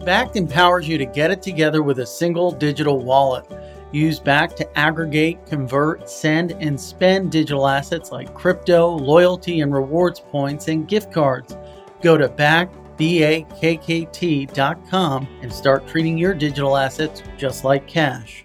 Bakkt empowers you to get it together with a single digital wallet. Use Bakkt to aggregate, convert, send, and spend digital assets like crypto, loyalty and rewards points, and gift cards. Go to bakkt.com and start treating your digital assets just like cash.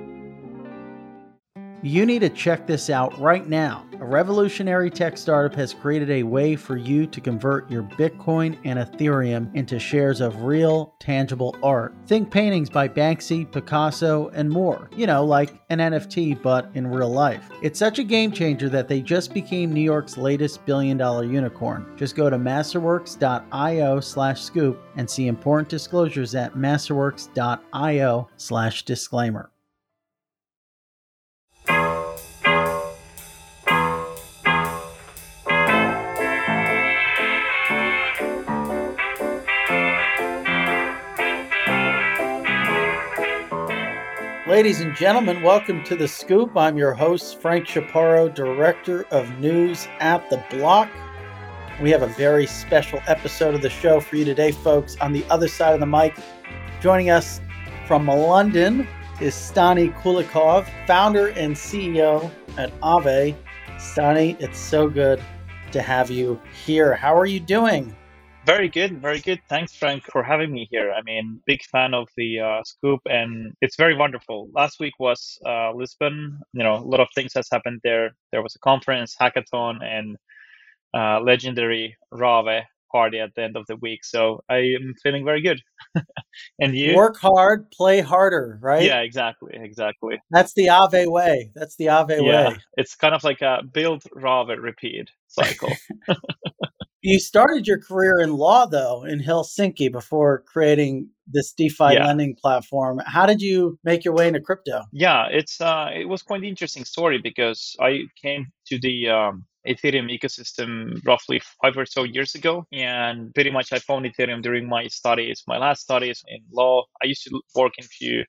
You need to check this out right now. A revolutionary tech startup has created a way for you to convert your Bitcoin and Ethereum into shares of real, tangible art. Think paintings by Banksy, Picasso, and more. You know, like an NFT, but in real life. It's such a game changer that they just became New York's latest billion dollar unicorn. Just go to masterworks.io slash scoop and see important disclosures at masterworks.io slash disclaimer. Ladies and gentlemen, welcome to The Scoop. I'm your host, Frank Chaparro, Director of News at The Block. We have a very special episode of the show for you today, folks. On the other side of the mic, joining us from London is Stani Kulechov, founder and CEO at Aave. Stani, it's so good to have you here. How are you doing? Very good, very good. Thanks, Frank, for having me here. I mean, big fan of the uh, scoop, and it's very wonderful. Last week was uh, Lisbon. You know, a lot of things has happened there. There was a conference, hackathon, and uh, legendary Rave party at the end of the week. So I am feeling very good. and you work hard, play harder, right? Yeah, exactly, exactly. That's the Aave way. That's the Aave yeah, way. It's kind of like a build, Aave, repeat cycle. You started your career in law, though, in Helsinki before creating this DeFi yeah. lending platform. How did you make your way into crypto? Yeah, it's uh, it was quite an interesting story because I came to the um, Ethereum ecosystem roughly five or so years ago, and pretty much I found Ethereum during my studies, my last studies in law. I used to work in few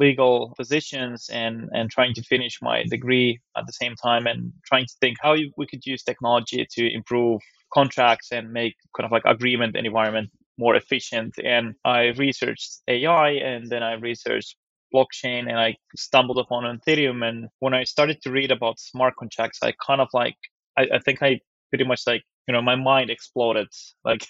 legal positions and and trying to finish my degree at the same time and trying to think how we could use technology to improve contracts and make kind of like agreement environment more efficient. And I researched AI and then I researched blockchain and I stumbled upon Ethereum. And when I started to read about smart contracts, I kind of like, I, I think I pretty much like, you know, my mind exploded. Like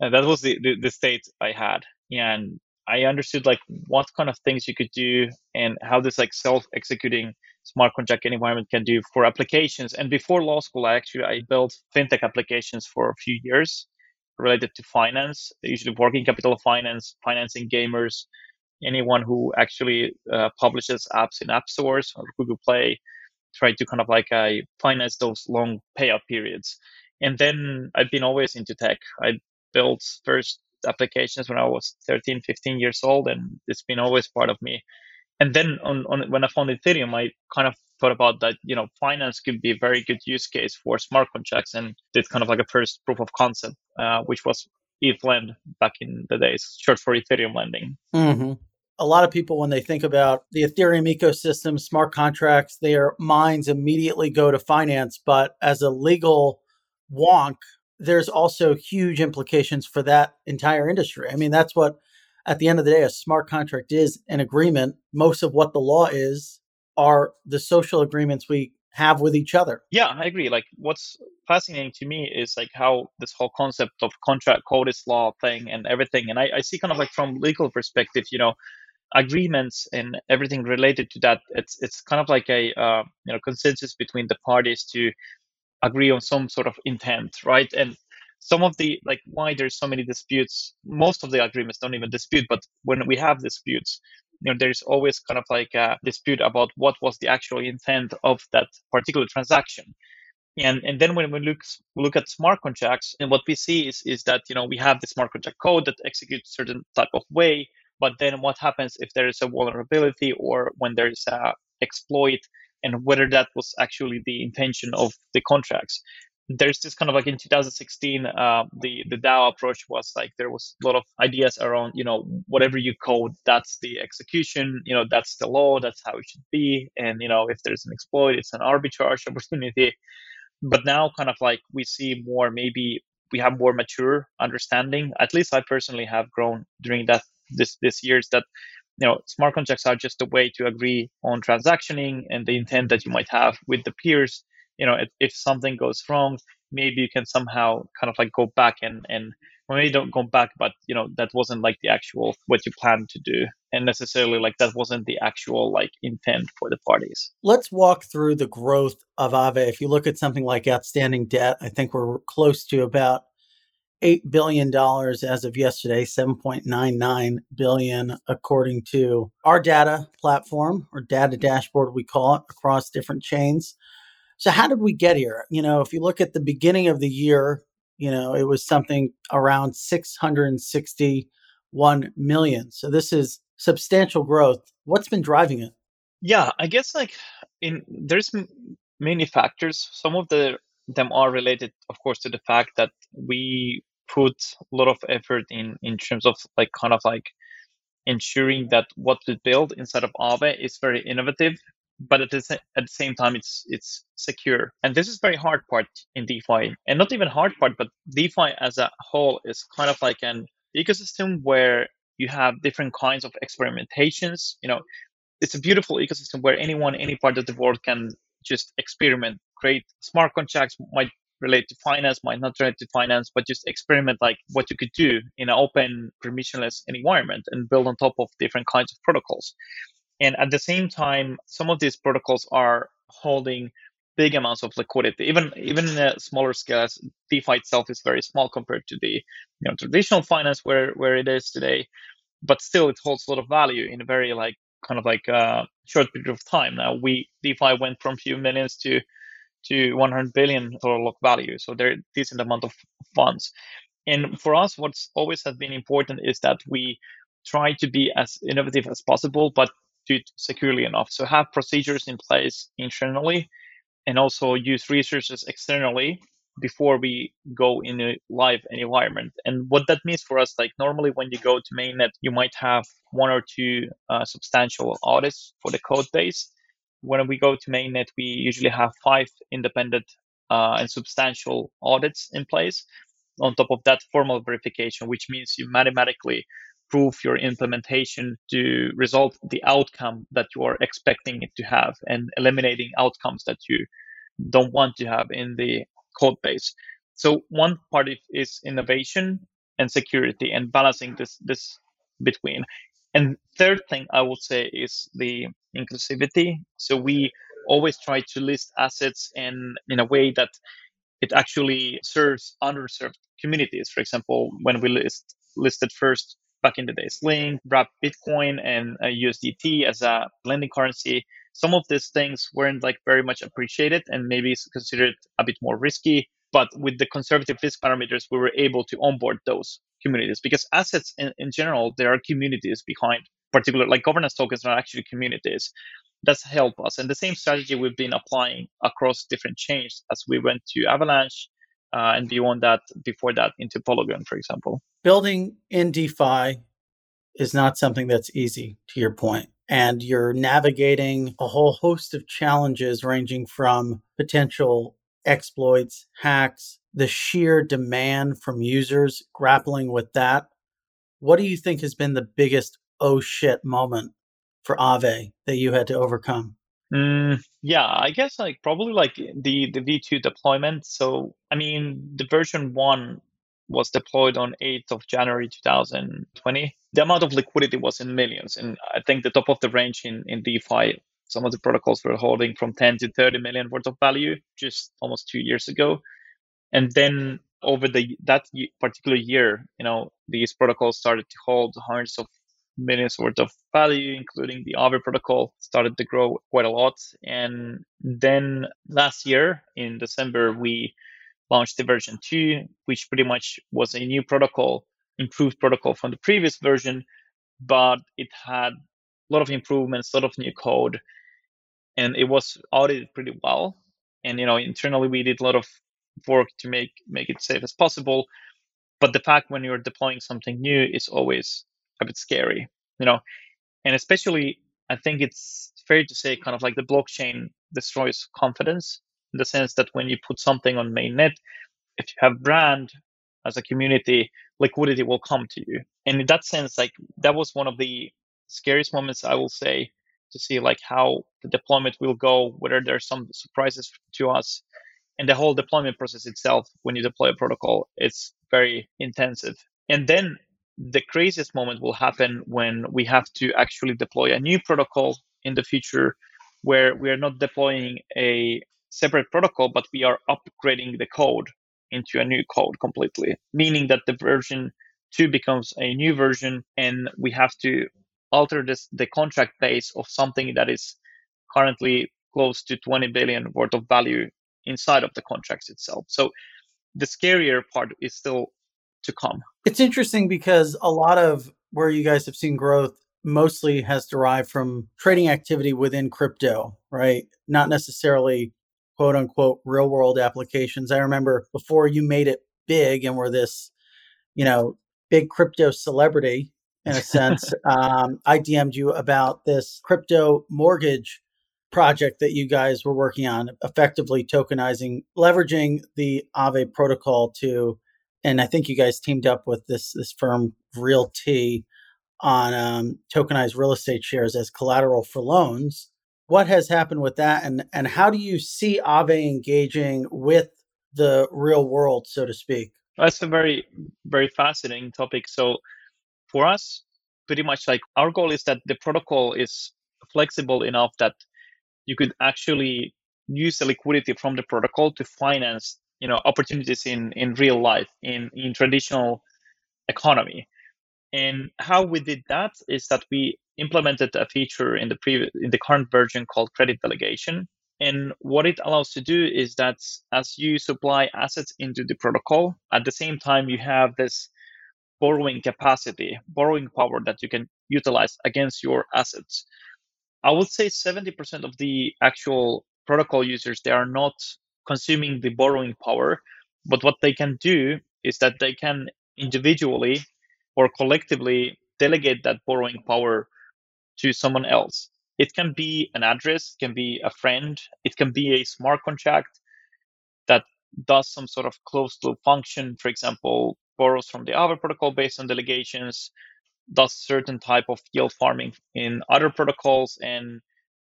that was the, the, the state I had. And I understood like what kind of things you could do and how this like self-executing smart contract environment can do for applications. And before law school, I actually I built fintech applications for a few years related to finance, usually working capital finance, financing gamers, anyone who actually uh, publishes apps in app stores or Google Play, try to kind of like uh, finance those long payout periods. And then I've been always into tech. I built first applications when I was 13, 15 years old, and it's been always part of me and then on, on when I found Ethereum, I kind of thought about that, you know, finance could be a very good use case for smart contracts and did kind of like a first proof of concept, uh, which was ETHLend back in the days, short for Ethereum lending. Mm-hmm. A lot of people, when they think about the Ethereum ecosystem, smart contracts, their minds immediately go to finance. But as a legal wonk, there's also huge implications for that entire industry. I mean, that's what at the end of the day, a smart contract is an agreement. Most of what the law is are the social agreements we have with each other. Yeah, I agree. Like what's fascinating to me is like how this whole concept of contract code is law thing and everything. And I, I see kind of like from legal perspective, you know, agreements and everything related to that. It's it's kind of like a uh, you know consensus between the parties to agree on some sort of intent, right? And some of the like why there's so many disputes most of the agreements don't even dispute but when we have disputes you know there's always kind of like a dispute about what was the actual intent of that particular transaction. And and then when we look look at smart contracts and what we see is is that you know we have the smart contract code that executes certain type of way but then what happens if there is a vulnerability or when there is a exploit and whether that was actually the intention of the contracts there's this kind of like in 2016 uh, the the dao approach was like there was a lot of ideas around you know whatever you code that's the execution you know that's the law that's how it should be. And you know if there's an exploit it's an arbitrage opportunity. But now kind of like we see more maybe we have more mature understanding. At least i personally have grown during that this this years that you know smart contracts are just a way to agree on transactioning and the intent that you might have with the peers you know if, if something goes wrong maybe you can somehow kind of like go back and and well, maybe don't go back but you know that wasn't like the actual what you planned to do and necessarily like that wasn't the actual like intent for the parties let's walk through the growth of Aave if you look at something like outstanding debt i think we're close to about $8 billion as of yesterday, 7.99 billion according to our data platform or data dashboard, we call it across different chains. So how did we get here? You know, if you look at the beginning of the year, you know, it was something around 661 million. So this is substantial growth. What's been driving it? Yeah, I guess like in there's many factors. Some of the them are related, of course, to the fact that we put a lot of effort in in terms of like kind of like ensuring that what we build inside of Aave is very innovative but at the, at the same time it's it's secure. And this is very hard part in defi and not even hard part but defi as a whole is kind of like an ecosystem where you have different kinds of experimentations you know. It's a beautiful ecosystem where anyone any part of the world can just experiment create smart contracts might relate to finance might not relate to finance but just experiment like what you could do in an open permissionless environment and build on top of different kinds of protocols and at the same time, some of these protocols are holding big amounts of liquidity, even even in a smaller scale. As DeFi itself is very small compared to the you know traditional finance where where it is today, but still it holds a lot of value in a very like kind of like uh, short period of time. Now we DeFi went from few millions to to 100 billion total lock value, so there decent amount of funds. And for us, what's always has been important is that we try to be as innovative as possible, but do it securely enough. So have procedures in place internally and also use resources externally before we go in a live environment. And what that means for us, like normally when you go to mainnet, you might have one or two uh, substantial audits for the code base. When we go to mainnet, we usually have five independent uh, and substantial audits in place. On top of that, formal verification, which means you mathematically prove your implementation to result the outcome that you are expecting it to have and eliminating outcomes that you don't want to have in the code base. So one part is innovation and security and balancing this this between. And third thing I would say is the inclusivity. So we always try to list assets in in a way that it actually serves underserved communities. For example, when we list listed first back in the days. Link, Wrap Bitcoin, and uh, USDT as a lending currency. Some of these things weren't like very much appreciated and maybe considered a bit more risky. But with the conservative risk parameters, we were able to onboard those communities because assets in, in general, there are communities behind particular like governance tokens are actually communities. That's helped us. And the same strategy we've been applying across different chains as we went to Avalanche, uh, and beyond that, before that, into Polygon, for example. Building in DeFi is not something that's easy, to your point. And you're navigating a whole host of challenges ranging from potential exploits, hacks, the sheer demand from users grappling with that. What do you think has been the biggest oh shit moment for Aave that you had to overcome? Mm, yeah, I guess like probably like the the V2 deployment. So I mean, the version one was deployed on 8th of January 2020. The amount of liquidity was in millions, and I think the top of the range in in DeFi, some of the protocols were holding from 10 to 30 million worth of value just almost two years ago. And then over the that particular year, you know, these protocols started to hold hundreds of millions worth of value, including the Aave protocol, started to grow quite a lot. And then last year in December, we launched the version 2, which pretty much was a new protocol, improved protocol from the previous version, but it had a lot of improvements, a lot of new code. and it was audited pretty well. And you know, internally we did a lot of work to make make it safe as possible. But the fact when you're deploying something new is always a bit scary, you know, and especially I think it's fair to say kind of like the blockchain destroys confidence in the sense that when you put something on mainnet, if you have brand as a community, liquidity will come to you. And in that sense, like that was one of the scariest moments I will say to see like how the deployment will go, whether there's some surprises to us. And the whole deployment process itself, when you deploy a protocol, it's very intensive. And then the craziest moment will happen when we have to actually deploy a new protocol in the future where we are not deploying a separate protocol, but we are upgrading the code into a new code completely, meaning that the version two becomes a new version and we have to alter this the contract base of something that is currently close to 20 billion worth of value inside of the contracts itself. So the scarier part is still to come. It's interesting because a lot of where you guys have seen growth mostly has derived from trading activity within crypto, right? Not necessarily quote unquote real world applications. I remember before you made it big and were this, you know, big crypto celebrity in a sense, um, I DM'd you about this crypto mortgage project that you guys were working on, effectively tokenizing, leveraging the Aave protocol to, and I think you guys teamed up with this this firm RealT on um, tokenized real estate shares as collateral for loans. What has happened with that, and and how do you see Aave engaging with the real world, so to speak? That's a very very fascinating topic. So for us, pretty much like our goal is that the protocol is flexible enough that you could actually use the liquidity from the protocol to finance you know opportunities in in real life in in traditional economy and how we did that is that we implemented a feature in the previous in the current version called credit delegation. And what it allows to do is that as you supply assets into the protocol, at the same time you have this borrowing capacity, borrowing power that you can utilize against your assets. I would say 70% of the actual protocol users they are not consuming the borrowing power, but what they can do is that they can individually or collectively delegate that borrowing power to someone else. It can be an address, can be a friend, it can be a smart contract that does some sort of closed loop function, for example, borrows from the other protocol based on delegations, does certain type of yield farming in other protocols, and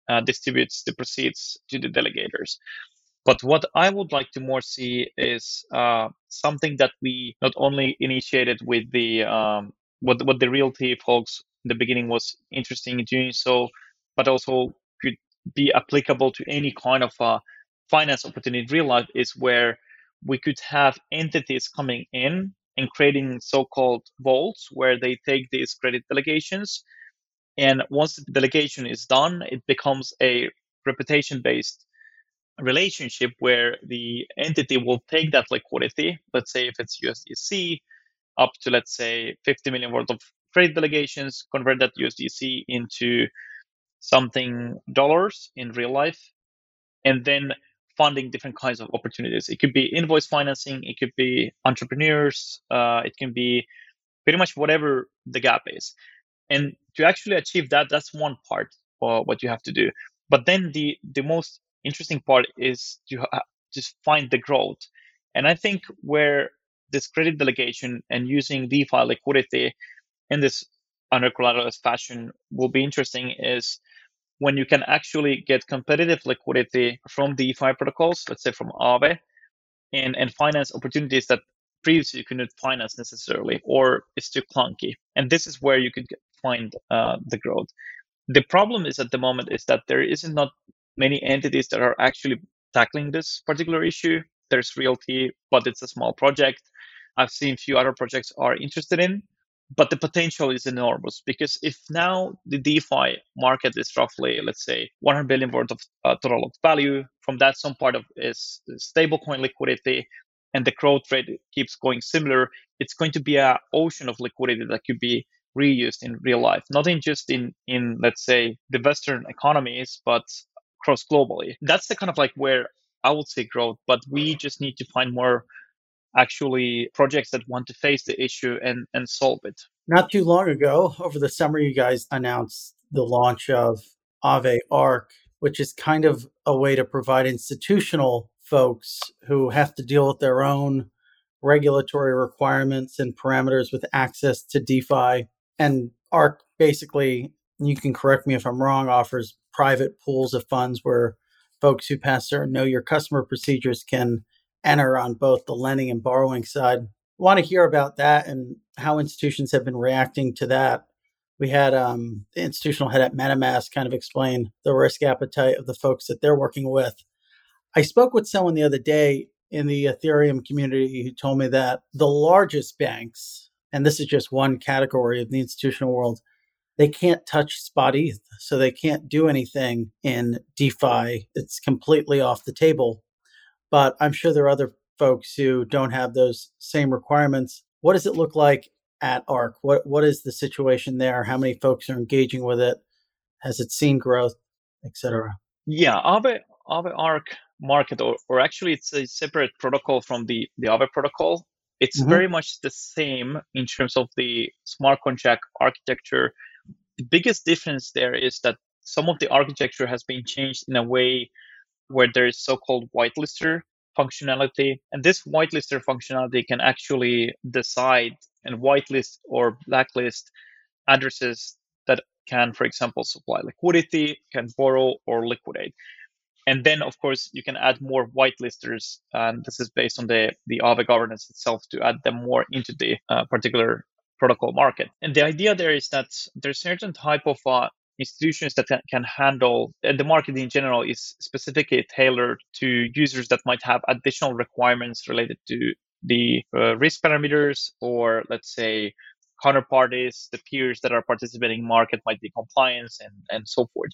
uh, distributes the proceeds to the delegators. But what I would like to more see is uh, something that we not only initiated with the um, what what the RealT folks in the beginning was interesting in doing so, but also could be applicable to any kind of uh, finance opportunity in real life is where we could have entities coming in and creating so-called vaults where they take these credit delegations. And once the delegation is done it becomes a reputation based relationship where the entity will take that liquidity, let's say if it's USDC, up to let's say 50 million worth of credit delegations, convert that USDC into something dollars in real life, and then funding different kinds of opportunities. It could be invoice financing, it could be entrepreneurs, uh, it can be pretty much whatever the gap is. And to actually achieve that, that's one part of what you have to do. But then the the most interesting part is to just find the growth. And I think where this credit delegation and using DeFi liquidity in this under collateralized fashion will be interesting is when you can actually get competitive liquidity from DeFi protocols, let's say from Aave, and, and finance opportunities that previously you couldn't finance necessarily, or it's too clunky. And this is where you could find uh, the growth. The problem is at the moment is that there isn't not many entities that are actually tackling this particular issue. There's RealT, but it's a small project. I've seen few other projects are interested in, but the potential is enormous because if now the DeFi market is roughly, let's say, 100 billion worth of uh, total of value, from that some part of is stablecoin liquidity, and the growth rate keeps going similar, it's going to be an ocean of liquidity that could be reused in real life, not in just in in let's say the Western economies, but cross globally. That's the kind of like where I would say growth, but we just need to find more actually projects that want to face the issue and, and solve it. Not too long ago, over the summer, you guys announced the launch of Aave Arc, which is kind of a way to provide institutional folks who have to deal with their own regulatory requirements and parameters with access to DeFi. And Arc basically, you can correct me if I'm wrong, offers private pools of funds where folks who pass certain know your customer procedures can enter on both the lending and borrowing side. Want to hear about that and how institutions have been reacting to that. We had um, the institutional head at MetaMask kind of explain the risk appetite of the folks that they're working with. I spoke with someone the other day in the Ethereum community who told me that the largest banks, and this is just one category of the institutional world, they can't touch spot ETH, so they can't do anything in DeFi. It's completely off the table. But I'm sure there are other folks who don't have those same requirements. What does it look like at ARC? What what is the situation there? How many folks are engaging with it? Has it seen growth, etc.? Yeah, Aave Aave Arc market, or, or actually it's a separate protocol from the the Aave protocol. It's mm-hmm. very much the same in terms of the smart contract architecture. The biggest difference there is that some of the architecture has been changed in a way where there is so-called whitelister functionality. And this whitelister functionality can actually decide and whitelist or blacklist addresses that can, for example, supply liquidity, can borrow or liquidate. And then, of course, you can add more whitelisters, and this is based on the the Aave governance itself to add them more into the uh, particular protocol market. And the idea there is that there's certain type of uh, institutions that can handle and the market in general is specifically tailored to users that might have additional requirements related to the uh, risk parameters or let's say counterparties the peers that are participating in market might be compliance and, and so forth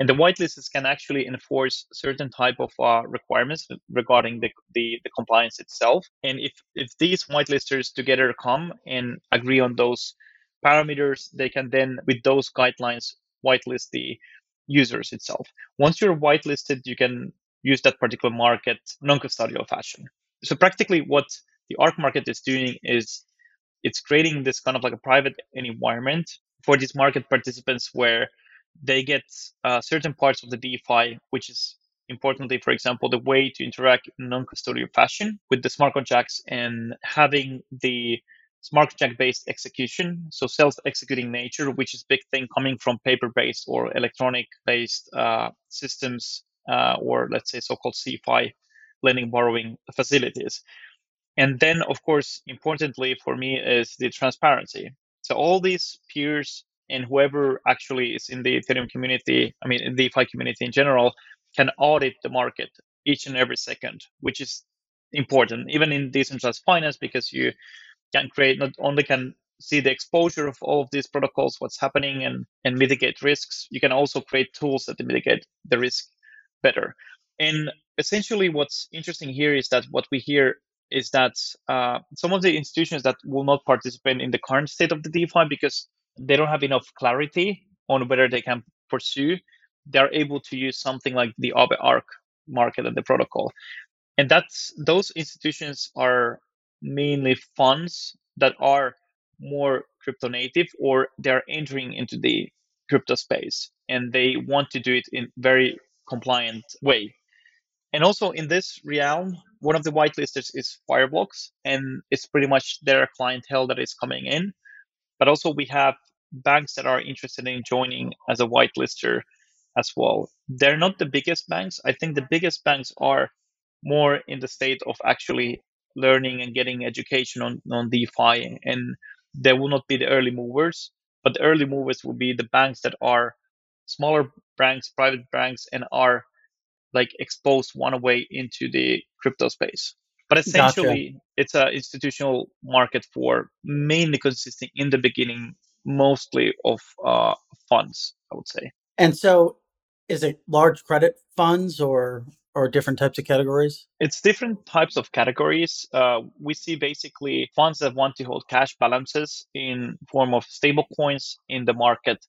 and the whitelists can actually enforce certain type of uh, requirements regarding the, the, the, compliance itself. And if, if these whitelisters together come and agree on those parameters, they can then, with those guidelines, whitelist the users itself. Once you're whitelisted, you can use that particular market non-custodial fashion. So practically what the ARC market is doing is it's creating this kind of like a private environment for these market participants where they get uh, certain parts of the DeFi, which is importantly, for example, the way to interact in non-custodial fashion with the smart contracts and having the smart contract based execution, so self-executing nature, which is big thing coming from paper-based or electronic-based uh, systems, uh, or let's say so-called CeFi lending borrowing facilities. And then, of course, importantly for me is the transparency. So all these peers and whoever actually is in the Ethereum community, I mean, the DeFi community in general, can audit the market each and every second, which is important, even in decentralized finance, because you can create not only can see the exposure of all of these protocols, what's happening, and and mitigate risks. You can also create tools that mitigate the risk better. And essentially, what's interesting here is that what we hear is that uh, some of the institutions that will not participate in the current state of the DeFi because they don't have enough clarity on whether they can pursue, they're able to use something like the Aave Arc market and the protocol. And that's those institutions are mainly funds that are more crypto native or they're entering into the crypto space and they want to do it in very compliant way. And also in this realm, one of the whitelisters is Fireblocks, and it's pretty much their clientele that is coming in. But also we have banks that are interested in joining as a whitelister as well. They're not the biggest banks. I think the biggest banks are more in the state of actually learning and getting education on, on DeFi and they will not be the early movers, but the early movers will be the banks that are smaller banks, private banks, and are like exposed one way into the crypto space. But essentially, gotcha. it's an institutional market for mainly consisting in the beginning mostly of uh, funds, I would say. And so, is it large credit funds or or different types of categories? It's different types of categories. Uh, we see basically funds that want to hold cash balances in form of stable coins in the market.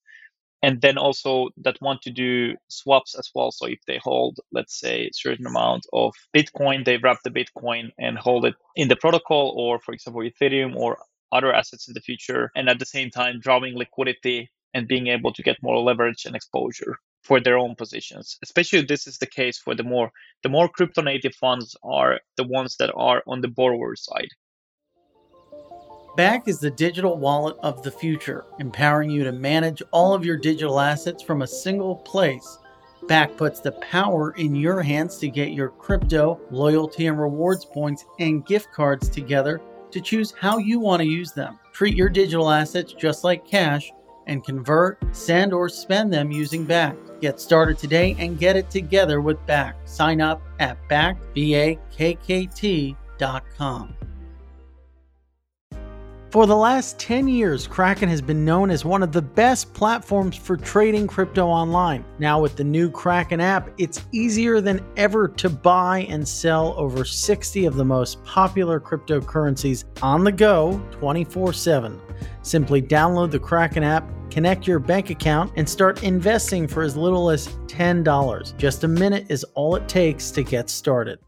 and then also that want to do swaps as well. So if they hold, let's say, a certain amount of Bitcoin, they wrap the Bitcoin and hold it in the protocol, or for example, Ethereum or other assets in the future, and at the same time drawing liquidity and being able to get more leverage and exposure for their own positions. Especially this is the case for the more the more crypto native funds are the ones that are on the borrower side. Bakkt is the digital wallet of the future, empowering you to manage all of your digital assets from a single place. Bakkt puts the power in your hands to get your crypto, loyalty, and rewards points and gift cards together to choose how you want to use them. Treat your digital assets just like cash and convert, send, or spend them using Bakkt. Get started today and get it together with Bakkt. Sign up at bakkt.com. For the last 10 years, Kraken has been known as one of the best platforms for trading crypto online. Now, with the new Kraken app, it's easier than ever to buy and sell over 60 of the most popular cryptocurrencies on the go 24 7. Simply download the Kraken app, connect your bank account, and start investing for as little as $10. Just a minute is all it takes to get started.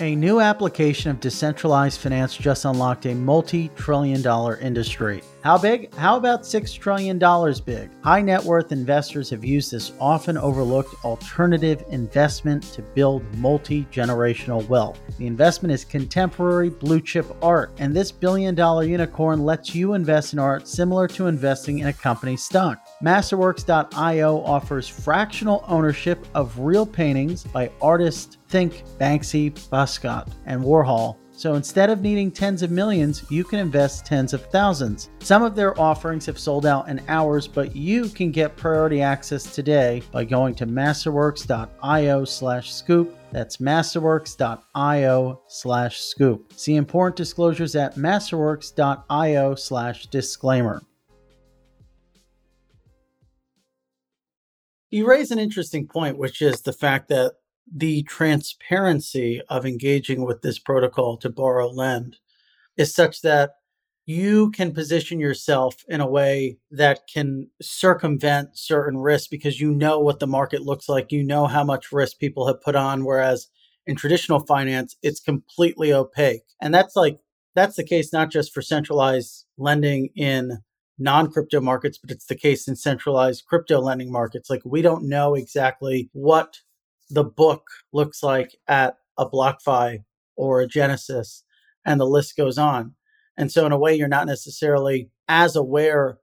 A new application of decentralized finance just unlocked a multi trillion dollar industry. How big? How about $6 trillion big? High net worth investors have used this often overlooked alternative investment to build multi generational wealth. The investment is contemporary blue chip art, and this billion dollar unicorn lets you invest in art similar to investing in a company stock. Masterworks.io offers fractional ownership of real paintings by artists Think, Banksy, Basquiat, and Warhol. So instead of needing tens of millions, you can invest tens of thousands. Some of their offerings have sold out in hours, but you can get priority access today by going to masterworks.io slash scoop. That's masterworks.io slash scoop. See important disclosures at masterworks.io slash disclaimer. You raise an interesting point, which is the fact that the transparency of engaging with this protocol to borrow lend is such that you can position yourself in a way that can circumvent certain risks because you know what the market looks like, you know how much risk people have put on. Whereas in traditional finance, it's completely opaque. And that's like, that's the case not just for centralized lending in non crypto markets, but it's the case in centralized crypto lending markets. Like we don't know exactly what the book looks like at a BlockFi or a Genesis, and the list goes on. And so, in a way, you're not necessarily as aware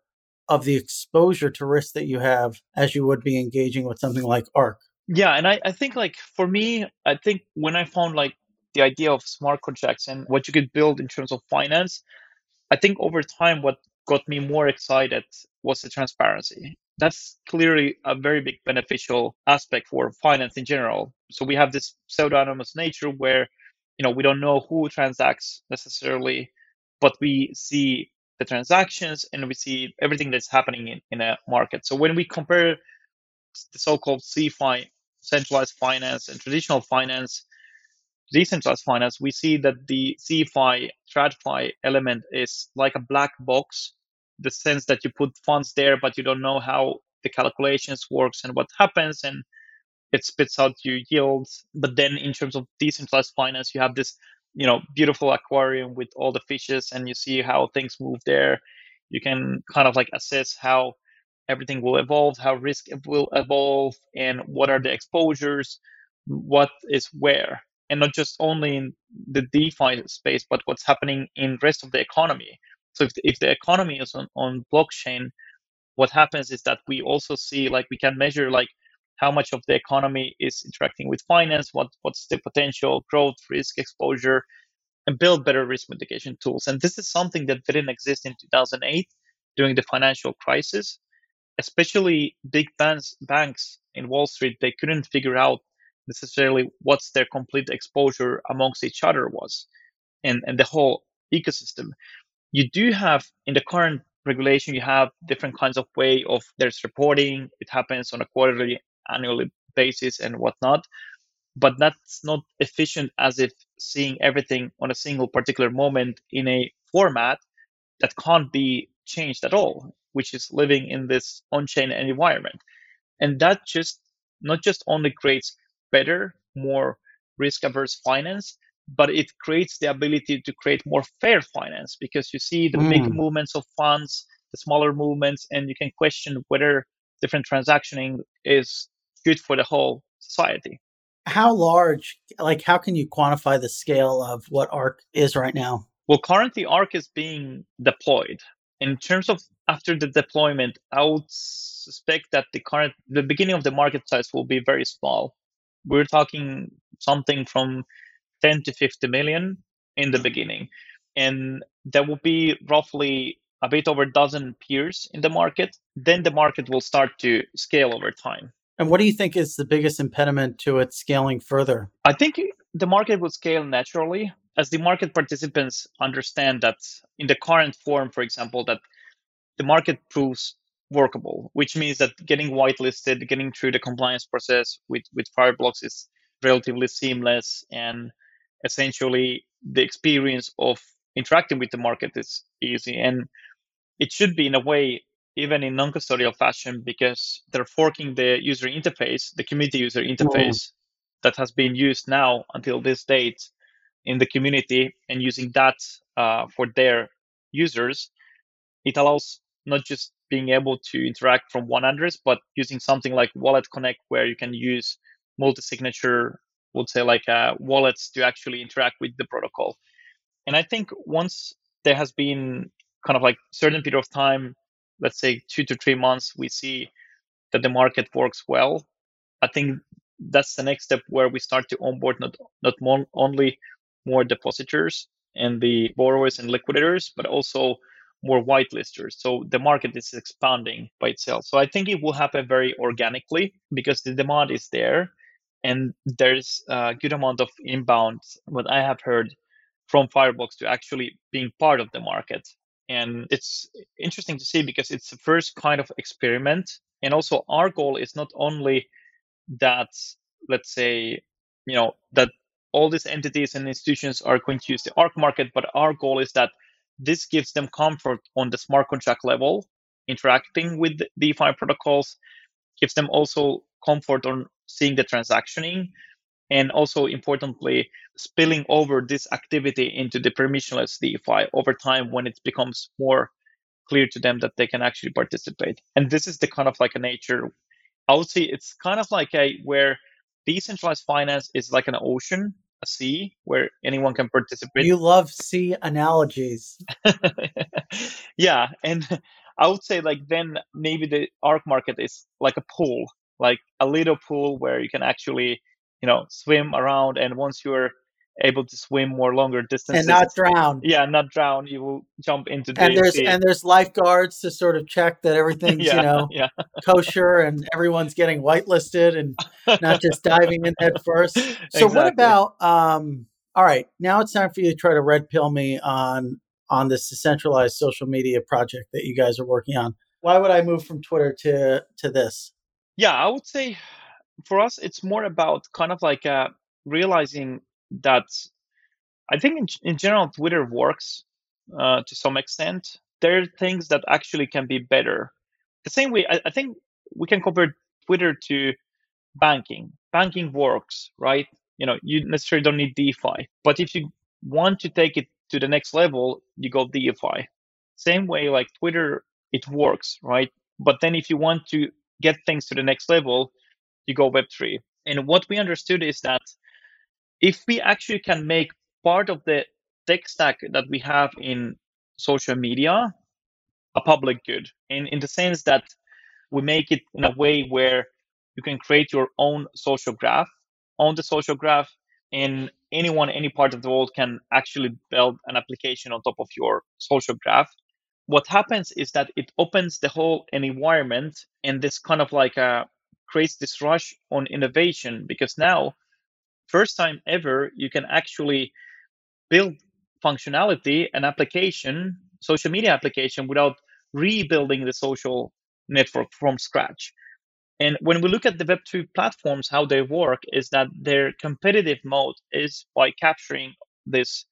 of the exposure to risk that you have as you would be engaging with something like Arc. Yeah, and I, I think like for me, I think when I found like the idea of smart contracts and what you could build in terms of finance, I think over time what got me more excited was the transparency. That's clearly a very big beneficial aspect for finance in general. So we have this pseudonymous nature where, you know, we don't know who transacts necessarily, but we see the transactions and we see everything that's happening in, in a market. So when we compare the so-called CeFi, centralized finance, and traditional finance, decentralized finance, we see that the CeFi, TradFi element is like a black box, the sense that you put funds there, but you don't know how the calculations works and what happens, and it spits out your yields. But then in terms of decentralized finance, you have this, you know, beautiful aquarium with all the fishes, and you see how things move there. You can kind of like assess how everything will evolve, how risk will evolve, and what are the exposures, what is where and not just only in the DeFi space, but what's happening in rest of the economy. So if the, if the economy is on, on blockchain, what happens is that we also see like we can measure like how much of the economy is interacting with finance, what what's the potential growth, risk exposure, and build better risk mitigation tools. And this is something that didn't exist in 2008 during the financial crisis. Especially big banks, banks in Wall Street, they couldn't figure out necessarily what's their complete exposure amongst each other was and, and the whole ecosystem. You do have in the current regulation, you have different kinds of way of there's reporting. It happens on a quarterly, annually basis and whatnot. But that's not efficient as if seeing everything on a single particular moment in a format that can't be changed at all. which is living in this on-chain environment. And that just not just only creates better, more risk-averse finance, but it creates the ability to create more fair finance because you see the mm. big movements of funds, the smaller movements, and you can question whether different transactioning is good for the whole society. How large, like, how can you quantify the scale of what Arc is right now? Well, currently, Arc is being deployed. In terms of after the deployment, I would suspect that the current, the beginning of the market size will be very small. We're talking something from 10 to 50 million in the beginning. And there will be roughly a bit over a dozen peers in the market. Then the market will start to scale over time. And what do you think is the biggest impediment to it scaling further? I think the market will scale naturally as the market participants understand that in the current form, for example, that the market proves workable, which means that getting whitelisted, getting through the compliance process with, with Fireblocks is relatively seamless and essentially the experience of interacting with the market is easy and it should be in a way even in non-custodial fashion because they're forking the user interface the community user interface mm. that has been used now until this date in the community and using that uh, for their users it allows not just being able to interact from one address but using something like wallet connect where you can use multi-signature would say like uh, wallets to actually interact with the protocol. And I think once there has been kind of like certain period of time, let's say two to three months, we see that the market works well. I think that's the next step where we start to onboard not not only more depositors and the borrowers and liquidators, but also more whitelisters. So the market is expanding by itself. So I think it will happen very organically because the demand is there and there's a good amount of inbound what i have heard from fireblocks to actually being part of the market. And it's interesting to see because it's the first kind of experiment. And also our goal is not only that let's say you know that all these entities and institutions are going to use the Arc market but our goal is that this gives them comfort on the smart contract level interacting with defi protocols gives them also comfort on seeing the transactioning and also importantly spilling over this activity into the permissionless DeFi over time when it becomes more clear to them that they can actually participate. And this is the kind of like a nature. I would say it's kind of like a where decentralized finance is like an ocean, a sea where anyone can participate. You love sea analogies. yeah, and I would say like then maybe the ARK market is like a pool like a little pool where you can actually, you know, swim around. And once you're able to swim more longer distances and not drown, yeah, not drown, you will jump into the and there's sea. and there's lifeguards to sort of check that everything's yeah, you know yeah. kosher and everyone's getting whitelisted and not just diving in head first. So exactly. what about um? All right, now it's time for you to try to red pill me on on this decentralized social media project that you guys are working on. Why would I move from Twitter to to this? Yeah i would say for us it's more about kind of like uh, realizing that i think in, in general twitter works uh, to some extent. There are things that actually can be better. The same way I, I think we can compare twitter to banking. Banking works right? You know you necessarily don't need defi but if you want to take it to the next level you go defi. Same way like twitter it works right? But then if you want to get things to the next level, you go Web3. And what we understood is that if we actually can make part of the tech stack that we have in social media a public good, in, in the sense that we make it in a way where you can create your own social graph on the social graph and anyone any part of the world can actually build an application on top of your social graph what happens is that it opens the whole environment and this kind of like uh, creates this rush on innovation because now first time ever you can actually build functionality and application social media application without rebuilding the social network from scratch. And when we look at the web2 platforms how they work is that their competitive mode is by capturing this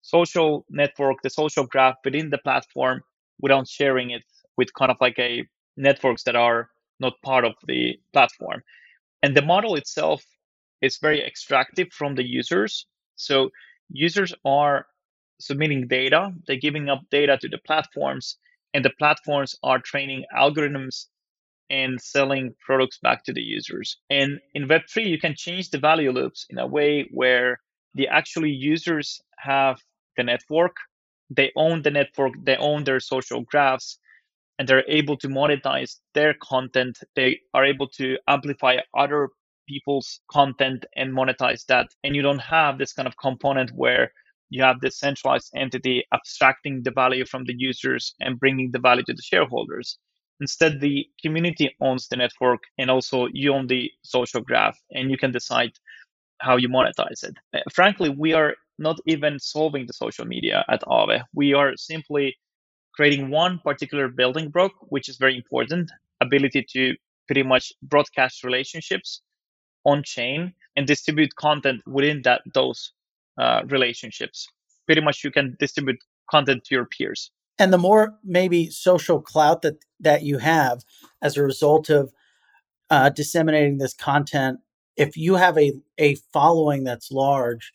social network the social graph within the platform without sharing it with kind of like a networks that are not part of the platform. And the model itself is very extractive from the users. So users are submitting data, they're giving up data to the platforms, and the platforms are training algorithms and selling products back to the users. And in Web3, you can change the value loops in a way where the actually users have the network, they own the network, they own their social graphs, and they're able to monetize their content. They are able to amplify other people's content and monetize that. And you don't have this kind of component where you have this centralized entity abstracting the value from the users and bringing the value to the shareholders. Instead, the community owns the network and also you own the social graph and you can decide how you monetize it. Uh, frankly, we are not even solving the social media at Aave. We are simply creating one particular building block, which is very important ability to pretty much broadcast relationships on chain and distribute content within that those uh, relationships. Pretty much, you can distribute content to your peers. And the more maybe social clout that that you have as a result of uh, disseminating this content, if you have a a following that's large,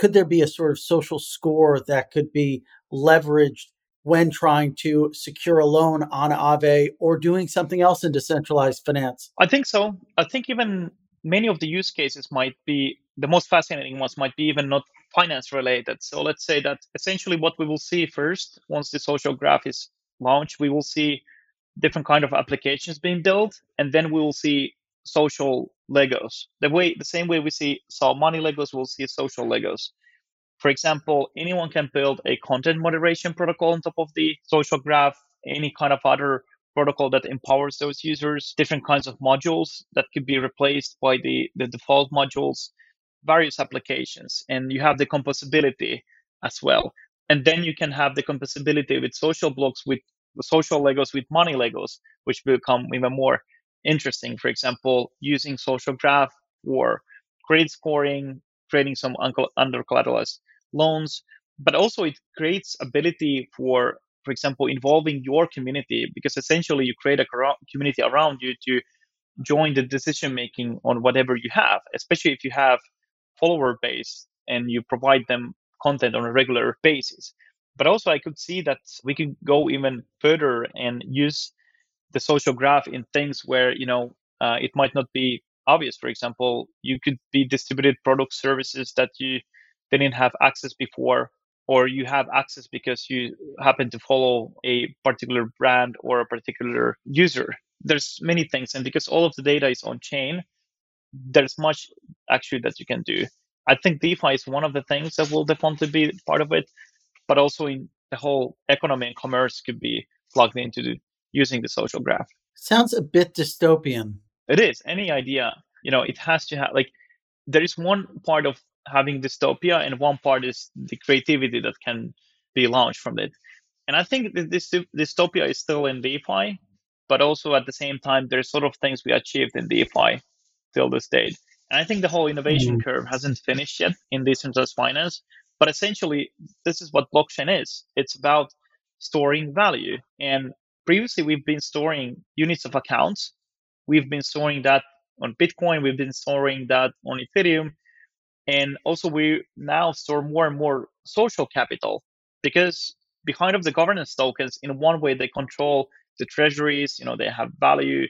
could there be a sort of social score that could be leveraged when trying to secure a loan on Aave or doing something else in decentralized finance? I think so. I think even many of the use cases might be the most fascinating ones might be even not finance related. So let's say that essentially what we will see first, once the social graph is launched, we will see different kind of applications being built, and then we will see social Legos. The way the same way we see saw money Legos, we'll see social Legos. For example, anyone can build a content moderation protocol on top of the social graph, any kind of other protocol that empowers those users, different kinds of modules that could be replaced by the, the default modules, various applications. And you have the composability as well. And then you can have the composability with social blocks, with social Legos, with money Legos, which become even more interesting. For example, using social graph or credit scoring, creating some under collateralized loans, but also it creates ability for for example, involving your community because essentially you create a community around you to join the decision making on whatever you have, especially if you have follower base and you provide them content on a regular basis. But also, I could see that we could go even further and use the social graph in things where you know uh, it might not be obvious. For example, you could be distributed product services that you didn't have access before or you have access because you happen to follow a particular brand or a particular user. There's many things, and because all of the data is on chain, there's much actually that you can do. I think DeFi is one of the things that will definitely be part of it, but also in the whole economy and commerce could be plugged into using the social graph. Sounds a bit dystopian. It is. Any idea, you know, it has to have like there is one part of having dystopia, and one part is the creativity that can be launched from it. And I think this dystopia is still in DeFi, but also at the same time, there's sort of things we achieved in DeFi till this date. And I think the whole innovation mm-hmm. curve hasn't finished yet in decentralized finance. But essentially, this is what blockchain is. It's about storing value. And previously, we've been storing units of accounts. We've been storing that on Bitcoin. We've been storing that on Ethereum. And also we now store more and more social capital because behind of the governance tokens, in one way they control the treasuries, you know, they have value,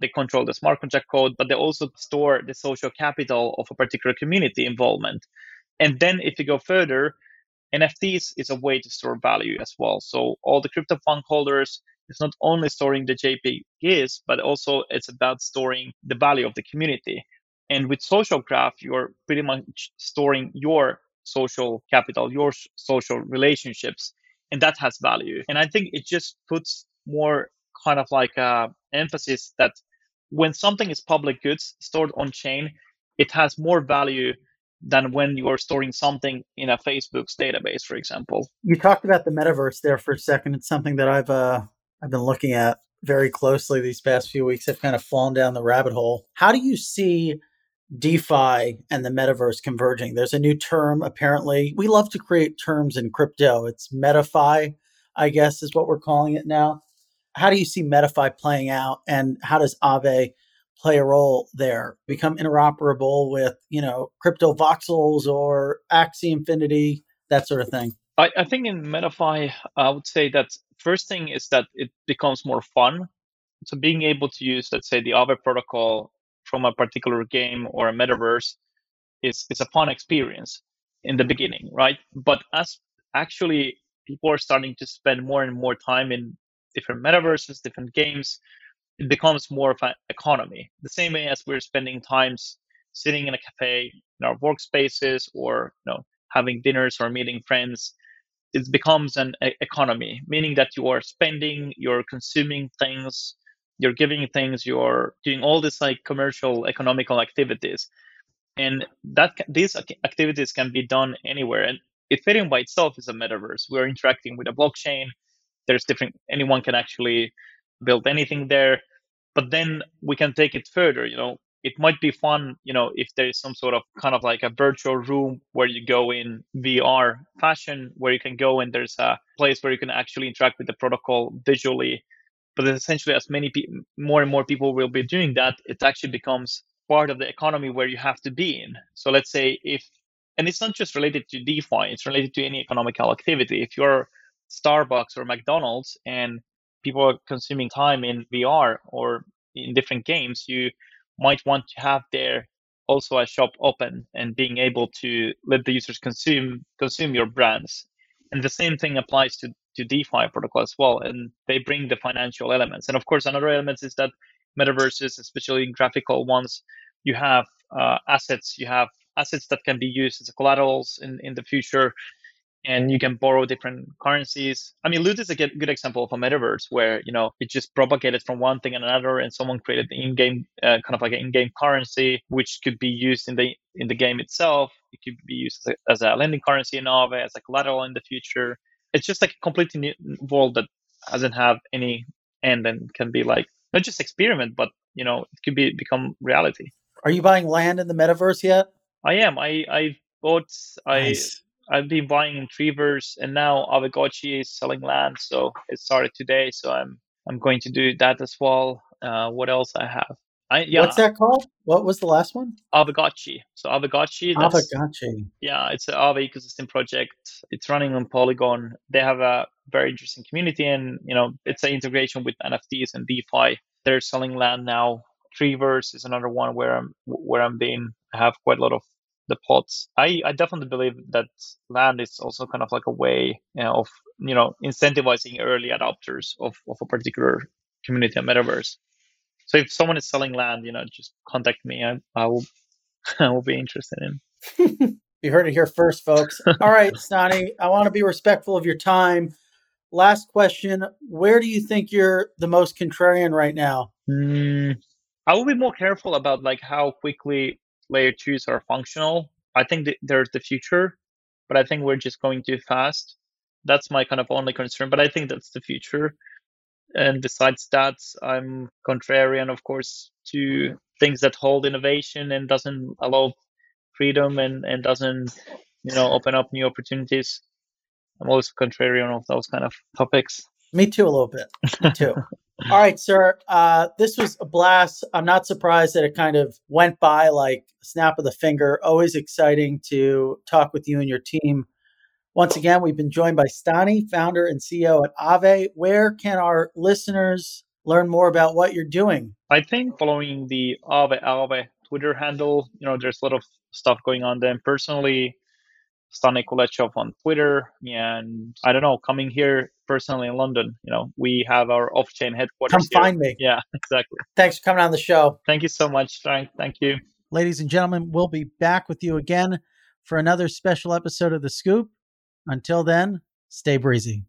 they control the smart contract code, but they also store the social capital of a particular community involvement. And then if you go further, NFTs is a way to store value as well. So all the crypto fund holders, it's not only storing the JPEGs, but also it's about storing the value of the community. And with social graph, you're pretty much storing your social capital, your social relationships, and that has value. And I think it just puts more kind of like a uh, emphasis that when something is public goods stored on chain, it has more value than when you are storing something in a Facebook's database, for example. You talked about the metaverse there for a second. It's something that I've uh, I've been looking at very closely these past few weeks. I've kind of fallen down the rabbit hole. How do you see DeFi and the metaverse converging. There's a new term, apparently. We love to create terms in crypto. It's MetaFi, I guess, is what we're calling it now. how do you see MetaFi playing out and how does Aave play a role there? Become interoperable with, you know, Cryptovoxels or Axie Infinity, that sort of thing? I, I think in MetaFi, I would say that first thing is that it becomes more fun. So being able to use, let's say, the Aave protocol from a particular game or a metaverse is, is a fun experience in the beginning, right? But as actually people are starting to spend more and more time in different metaverses, different games, it becomes more of an economy. The same way as we're spending times sitting in a cafe in our workspaces or you know having dinners or meeting friends, it becomes an economy, meaning that you are spending, you're consuming things, you're giving things, you're doing all this like commercial economical activities. And that these activities can be done anywhere. And Ethereum by itself is a metaverse. We're interacting with a blockchain. There's different anyone can actually build anything there. But then we can take it further. You know, it might be fun, you know, if there is some sort of kind of like a virtual room where you go in VR fashion, where you can go and there's a place where you can actually interact with the protocol visually. But essentially, as many people, more and more people will be doing that, it actually becomes part of the economy where you have to be in. So let's say if, and it's not just related to DeFi, it's related to any economical activity. If you're Starbucks or McDonald's and people are consuming time in VR or in different games, you might want to have there also a shop open and being able to let the users consume consume your brands. And the same thing applies to, to DeFi protocol as well. And they bring the financial elements. And of course, another element is that metaverses, especially graphical ones, you have uh, assets, you have assets that can be used as collaterals in, in the future and you can borrow different currencies. I mean, Loot is a good example of a metaverse where you know it just propagated from one thing and another, and someone created the in-game uh, kind of like an in-game currency, which could be used in the in the game itself. It could be used as a, as a lending currency in Aave, as a collateral in the future. It's just like a completely new world that doesn't have any end and can be like not just experiment, but you know it could be become reality. Are you buying land in the metaverse yet? I am. I I bought. Nice. I I've been buying in and now Aavegotchi is selling land, so it started today. So I'm I'm going to do that as well. Uh, what else I have? I, yeah. What's that called? What was the last one? Aavegotchi. So Aavegotchi. Aavegotchi. Yeah, it's an Aave ecosystem project. It's running on Polygon. They have a very interesting community, and you know, it's an integration with NFTs and DeFi. They're selling land now. Treeverse is another one where I'm where I'm being. I have quite a lot of the pods. I, I definitely believe that land is also kind of like a way you know, of you know incentivizing early adopters of, of a particular community and metaverse. So if someone is selling land, you know, just contact me. I, I will I will be interested in. you heard it here first, folks. All right, Stani, I want to be respectful of your time. Last question: Where do you think you're the most contrarian right now? Mm, I will be more careful about like how quickly layer twos are functional. I think they're the future, but I think we're just going too fast. That's my kind of only concern, but I think that's the future. And besides that, I'm contrarian, of course, to things that hold innovation and doesn't allow freedom and, and doesn't, you know, open up new opportunities. I'm always contrarian of those kind of topics. Me too, a little bit. Me too. All right, sir. Uh, this was a blast. I'm not surprised that it kind of went by like a snap of the finger. Always exciting to talk with you and your team. Once again, we've been joined by Stani, founder and CEO at Aave. Where can our listeners learn more about what you're doing? I think following the Aave Aave Twitter handle, you know, there's a lot of stuff going on there. Personally, Stani Kulechov on Twitter. And I don't know, coming here personally in London, you know, we have our off chain headquarters. Come here. find me. Yeah, exactly. Thanks for coming on the show. Thank you so much, Frank. Thank you. Ladies and gentlemen, we'll be back with you again for another special episode of The Scoop. Until then, stay breezy.